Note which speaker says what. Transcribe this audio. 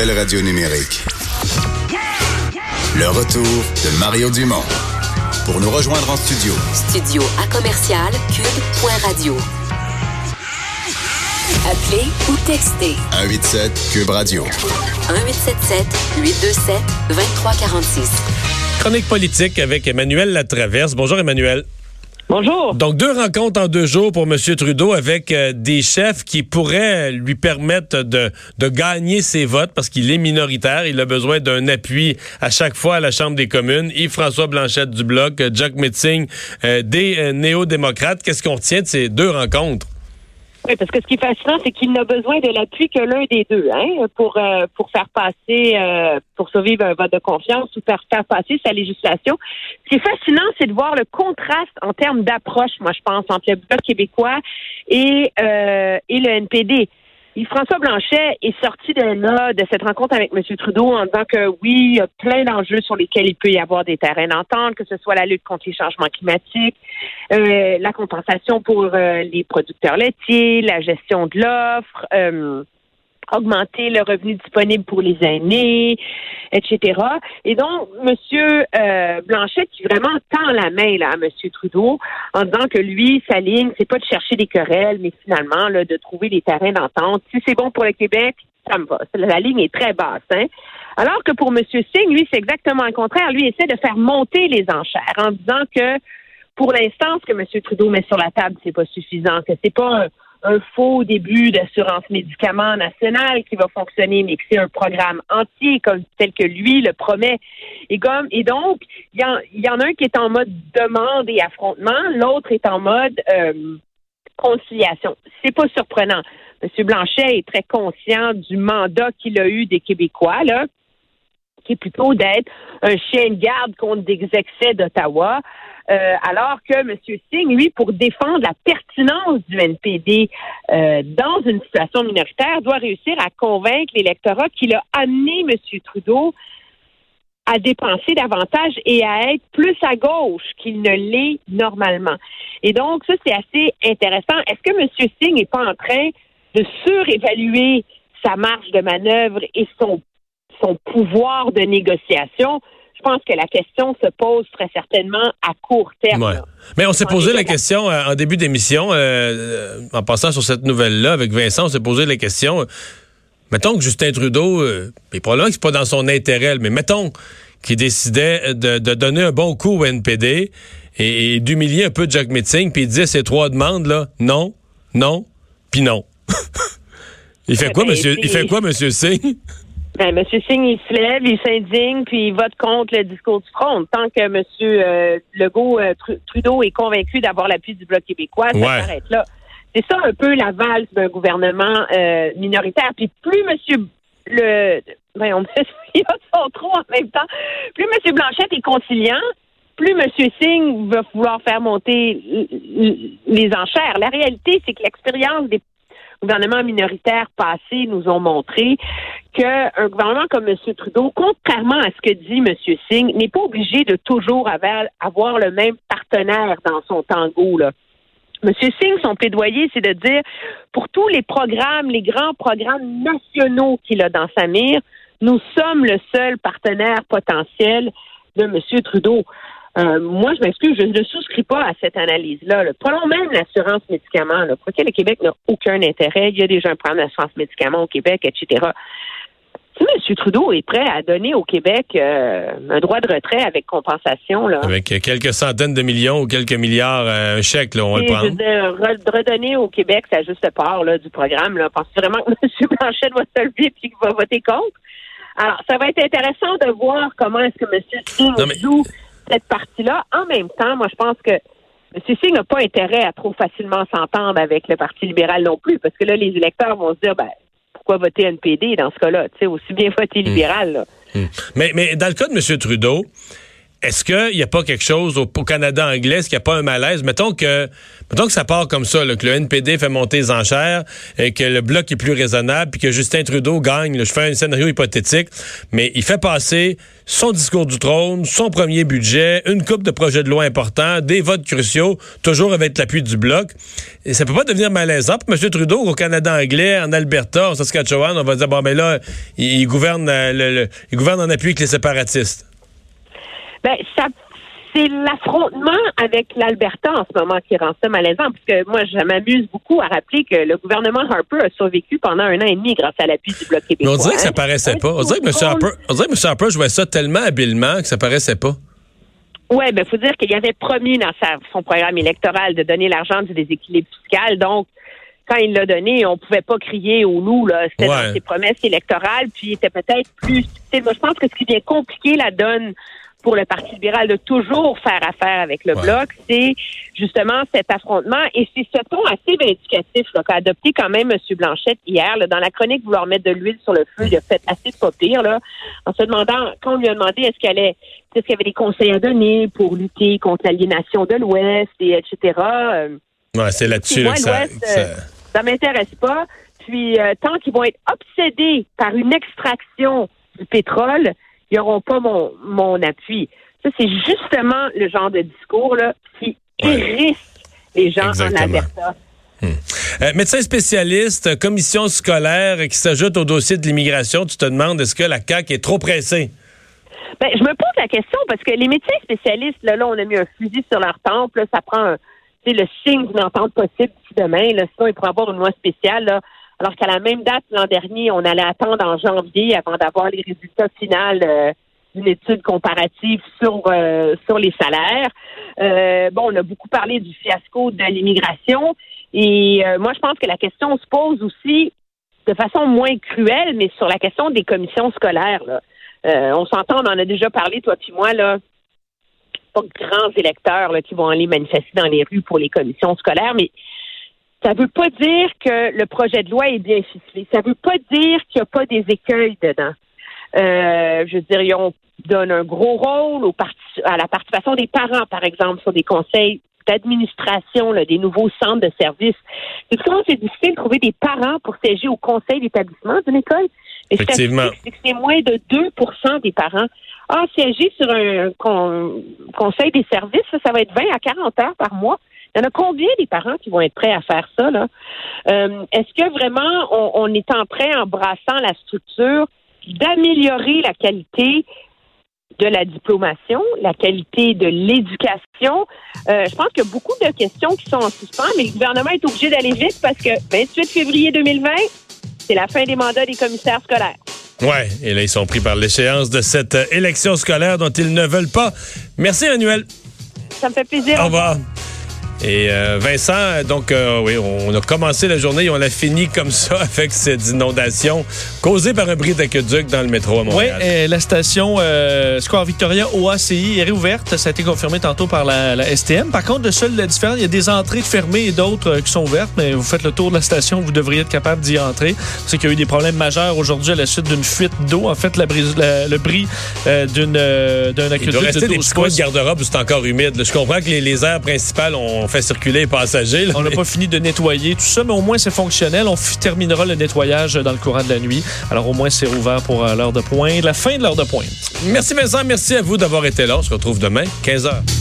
Speaker 1: nouvelle radio numérique. Le retour de Mario Dumont. Pour nous rejoindre en studio.
Speaker 2: Studio à commercial cube.radio. Appelez ou textez
Speaker 1: 187 Cube Radio.
Speaker 2: 1877 827 2346.
Speaker 3: Chronique politique avec Emmanuel Latraverse. Bonjour Emmanuel.
Speaker 4: Bonjour.
Speaker 3: Donc deux rencontres en deux jours pour M. Trudeau avec euh, des chefs qui pourraient lui permettre de, de gagner ses votes parce qu'il est minoritaire. Il a besoin d'un appui à chaque fois à la Chambre des communes. Yves-François Blanchette du Bloc, euh, Jack Metzing euh, des néo-démocrates. Qu'est-ce qu'on retient de ces deux rencontres?
Speaker 4: Oui, parce que ce qui est fascinant, c'est qu'il n'a besoin de l'appui que l'un des deux, hein, pour euh, pour faire passer, euh, pour survivre un vote de confiance ou faire faire passer sa législation. Ce qui est fascinant, c'est de voir le contraste en termes d'approche, moi je pense, entre le Bloc québécois et euh, et le NPD. François Blanchet est sorti de là, de cette rencontre avec M. Trudeau, en disant que oui, il y a plein d'enjeux sur lesquels il peut y avoir des terrains d'entente, que ce soit la lutte contre les changements climatiques, euh, la compensation pour euh, les producteurs laitiers, la gestion de l'offre, euh, augmenter le revenu disponible pour les aînés, etc. Et donc, Monsieur euh, Blanchet qui vraiment tend la main là, à Monsieur Trudeau en disant que lui, sa ligne, c'est pas de chercher des querelles, mais finalement là, de trouver des terrains d'entente. Si c'est bon pour le Québec, ça me va. La ligne est très basse. Hein? Alors que pour Monsieur Singh, lui, c'est exactement le contraire. Lui essaie de faire monter les enchères en disant que pour l'instant, ce que M. Trudeau met sur la table, c'est pas suffisant, que c'est pas un, faux début d'assurance médicaments nationale qui va fonctionner, mais que c'est un programme entier comme tel que lui le promet. Et comme et donc, il y, y en a un qui est en mode demande et affrontement, l'autre est en mode euh, conciliation. C'est pas surprenant. M. Blanchet est très conscient du mandat qu'il a eu des Québécois, là, qui est plutôt d'être un chien de garde contre des excès d'Ottawa. Euh, alors que M. Singh, lui, pour défendre la pertinence du NPD euh, dans une situation minoritaire, doit réussir à convaincre l'électorat qu'il a amené M. Trudeau à dépenser davantage et à être plus à gauche qu'il ne l'est normalement. Et donc, ça, c'est assez intéressant. Est-ce que M. Singh n'est pas en train de surévaluer sa marge de manœuvre et son, son pouvoir de négociation? Je pense que la question se pose très certainement à court terme.
Speaker 3: Ouais. Mais on s'est posé la question euh, en début d'émission, euh, en passant sur cette nouvelle-là avec Vincent, on s'est posé la question. Euh, mettons que Justin Trudeau, euh, et probablement que c'est pas dans son intérêt, mais mettons qu'il décidait de, de, donner un bon coup au NPD et, et d'humilier un peu Jack Metzing, puis il disait ces trois demandes là, non, non, puis non. il fait
Speaker 4: Eh
Speaker 3: quoi,
Speaker 4: ben,
Speaker 3: monsieur? Il fait quoi, monsieur Singh?
Speaker 4: Ben, M. Singh, il se lève, il s'indigne, puis il vote contre le discours du front. Tant que M. Euh, Legault, euh, Tru- Trudeau est convaincu d'avoir l'appui du Bloc québécois, ça
Speaker 3: Ouais.
Speaker 4: s'arrête là. C'est ça un peu la valse d'un gouvernement euh, minoritaire. Puis plus M. le ben, on il y a son trop en même temps. Plus M. Blanchette est conciliant, plus M. Singh va vouloir faire monter les enchères. La réalité, c'est que l'expérience des gouvernements minoritaires passés nous ont montré qu'un gouvernement comme M. Trudeau, contrairement à ce que dit M. Singh, n'est pas obligé de toujours avoir, le même partenaire dans son tango. Là. M. Singh, son plaidoyer, c'est de dire, pour tous les programmes, les grands programmes nationaux qu'il a dans sa mire, nous sommes le seul partenaire potentiel de M. Trudeau. Euh, moi, je m'excuse, je ne souscris pas à cette analyse-là. là. Prenons même l'assurance médicaments. Là, le Québec n'a aucun intérêt? Il y a déjà un programme d'assurance médicaments au Québec, etc. M. Trudeau est prêt à donner au Québec euh, un droit de retrait avec compensation, là,
Speaker 3: Avec quelques centaines de millions ou quelques milliards, euh, un chèque, là, on va le
Speaker 4: je
Speaker 3: prendre.
Speaker 4: veux dire, re- redonner au Québec sa juste part là, du programme. Là. Pensez vraiment que M. Blanchette va se lever et qu'il va voter contre? Alors, ça va être intéressant de voir comment est-ce que M. Singh
Speaker 3: Non, mais-
Speaker 4: joue cette partie-là. En même temps, moi, je pense que M. Singh n'a pas intérêt à trop facilement s'entendre avec le Parti libéral non plus, parce que là, les électeurs vont se dire, ben, pourquoi voter NPD dans ce cas-là? Aussi bien voter libéral. Là.
Speaker 3: Mais, mais dans le cas de M. Trudeau, est-ce qu'il n'y a pas quelque chose au, Canada anglais, est-ce qu'il n'y a pas un malaise? Mettons que, mettons que ça part comme ça, que le NPD fait monter les enchères, et que le bloc est plus raisonnable, puis que Justin Trudeau gagne. je fais un scénario hypothétique, mais il fait passer son discours du trône, son premier budget, une coupe de projets de loi importants, des votes cruciaux, toujours avec l'appui du bloc. Et ça peut pas devenir malaisant pour M. Trudeau au Canada anglais, en Alberta, en Saskatchewan, on va dire, bon, mais là, il, gouverne, euh, il gouverne en appui avec les séparatistes.
Speaker 4: Ben, ça c'est l'affrontement avec l'Alberta en ce moment qui rend ça malaisant, parce que moi, je m'amuse beaucoup à rappeler que le gouvernement Harper a survécu pendant un an et demi grâce à l'appui du Bloc québécois.
Speaker 3: Mais on dirait que ça paraissait pas. On dirait que M. Harper, on dirait que M. Harper jouait ça tellement habilement que ça paraissait pas.
Speaker 4: Oui, ben faut dire qu'il avait promis dans son programme électoral de donner l'argent du déséquilibre fiscal. Donc, quand il l'a donné, on pouvait pas crier au loup. C'était dans ses promesses électorales. Puis, il était peut-être plus... Moi, je pense que ce qui vient compliquer la donne pour le Parti libéral de toujours faire affaire avec le Bloc, c'est justement cet affrontement. Et c'est ce ton assez vindicatif qu'a adopté quand même M. Blanchette hier. dans la chronique, vouloir mettre de l'huile sur le feu, il a fait assez de pas pire, là, en se demandant, quand on lui a demandé est-ce qu'elle est est-ce qu'il y avait des conseils à donner pour lutter contre l'aliénation de l'Ouest, et etc.
Speaker 3: Euh, ouais, c'est là-dessus
Speaker 4: que ça... Euh, ça... m'intéresse pas. Puis, euh, tant qu'ils vont être obsédés par une extraction du pétrole, ils n'auront pas mon, mon appui. Ça, c'est justement le genre de discours là, qui hérisse les gens en Alberta.
Speaker 3: Hmm. Euh, médecin spécialiste, commission scolaire qui s'ajoute au dossier de l'immigration, tu te demandes est-ce que la CAQ est trop pressée?
Speaker 4: Ben, je me pose la question parce que les médecins spécialistes, là, là on a mis un fusil sur leur temple, là, ça prend le signe d'une entente possible d'ici demain. Là, sinon, il pourrait avoir une loi spéciale. Là, alors qu'à la même date l'an dernier, on allait attendre en janvier avant d'avoir les résultats finaux euh, d'une étude comparative sur euh, sur les salaires. Euh, bon, on a beaucoup parlé du fiasco de l'immigration et moi je pense que la question se pose aussi de façon moins cruelle, mais sur la question des commissions scolaires. on s'entend, on en a déjà parlé toi puis moi là. Pas de grands électeurs qui vont aller manifester dans les rues pour les commissions scolaires, mais ça veut pas dire que le projet de loi est bien ficelé. Ça veut pas dire qu'il n'y a pas des écueils dedans. Euh, je veux dire, on donne un gros rôle au à la participation des parents, par exemple, sur des conseils d'administration des nouveaux centres de services. C'est comment c'est difficile de trouver des parents pour siéger au conseil d'établissement d'une école.
Speaker 3: Effectivement.
Speaker 4: C'est moins de 2% des parents. Ah, siéger sur un conseil des services, ça va être 20 à 40 heures par mois. Il y en a combien des parents qui vont être prêts à faire ça? Là? Euh, est-ce que vraiment on, est en train, en brassant la structure, d'améliorer la qualité de la diplomation, la qualité de l'éducation? Euh, je pense qu'il y a beaucoup de questions qui sont en suspens, mais le gouvernement est obligé d'aller vite parce que 28 février 2020, c'est la fin des mandats des commissaires scolaires.
Speaker 3: Ouais, et là, ils sont pris par l'échéance de cette élection scolaire dont ils ne veulent pas. Merci, Manuel.
Speaker 4: Ça me fait plaisir.
Speaker 3: Au revoir. Et euh, Vincent, donc euh, oui, on a commencé la journée et on l'a fini comme ça avec cette inondation causée par un bris d'aqueduc dans le métro à Montréal.
Speaker 5: Oui, et la station euh, Square Victoria OACI est réouverte. Ça a été confirmé tantôt par la, STM. Par contre, le seul la différence, il y a des entrées fermées et d'autres qui sont ouvertes, mais vous faites le tour de la station, vous devriez être capable d'y entrer. C'est qu'il y a eu des problèmes majeurs aujourd'hui à la suite d'une fuite d'eau. En fait, la brise, le bris d'une d'un aqueduc. Il doit
Speaker 3: rester
Speaker 5: de
Speaker 3: des petits de garde-robe c'est encore humide. Je comprends que les, les aires principales ont fait circuler les passagers.
Speaker 5: on n'a pas fini de nettoyer tout ça, mais au moins c'est fonctionnel. On terminera le nettoyage dans le courant de la nuit. Alors au moins c'est ouvert pour euh, l'heure de pointe, la fin de l'heure de pointe.
Speaker 3: Merci Vincent, merci à vous d'avoir été là. On se retrouve demain, 15h.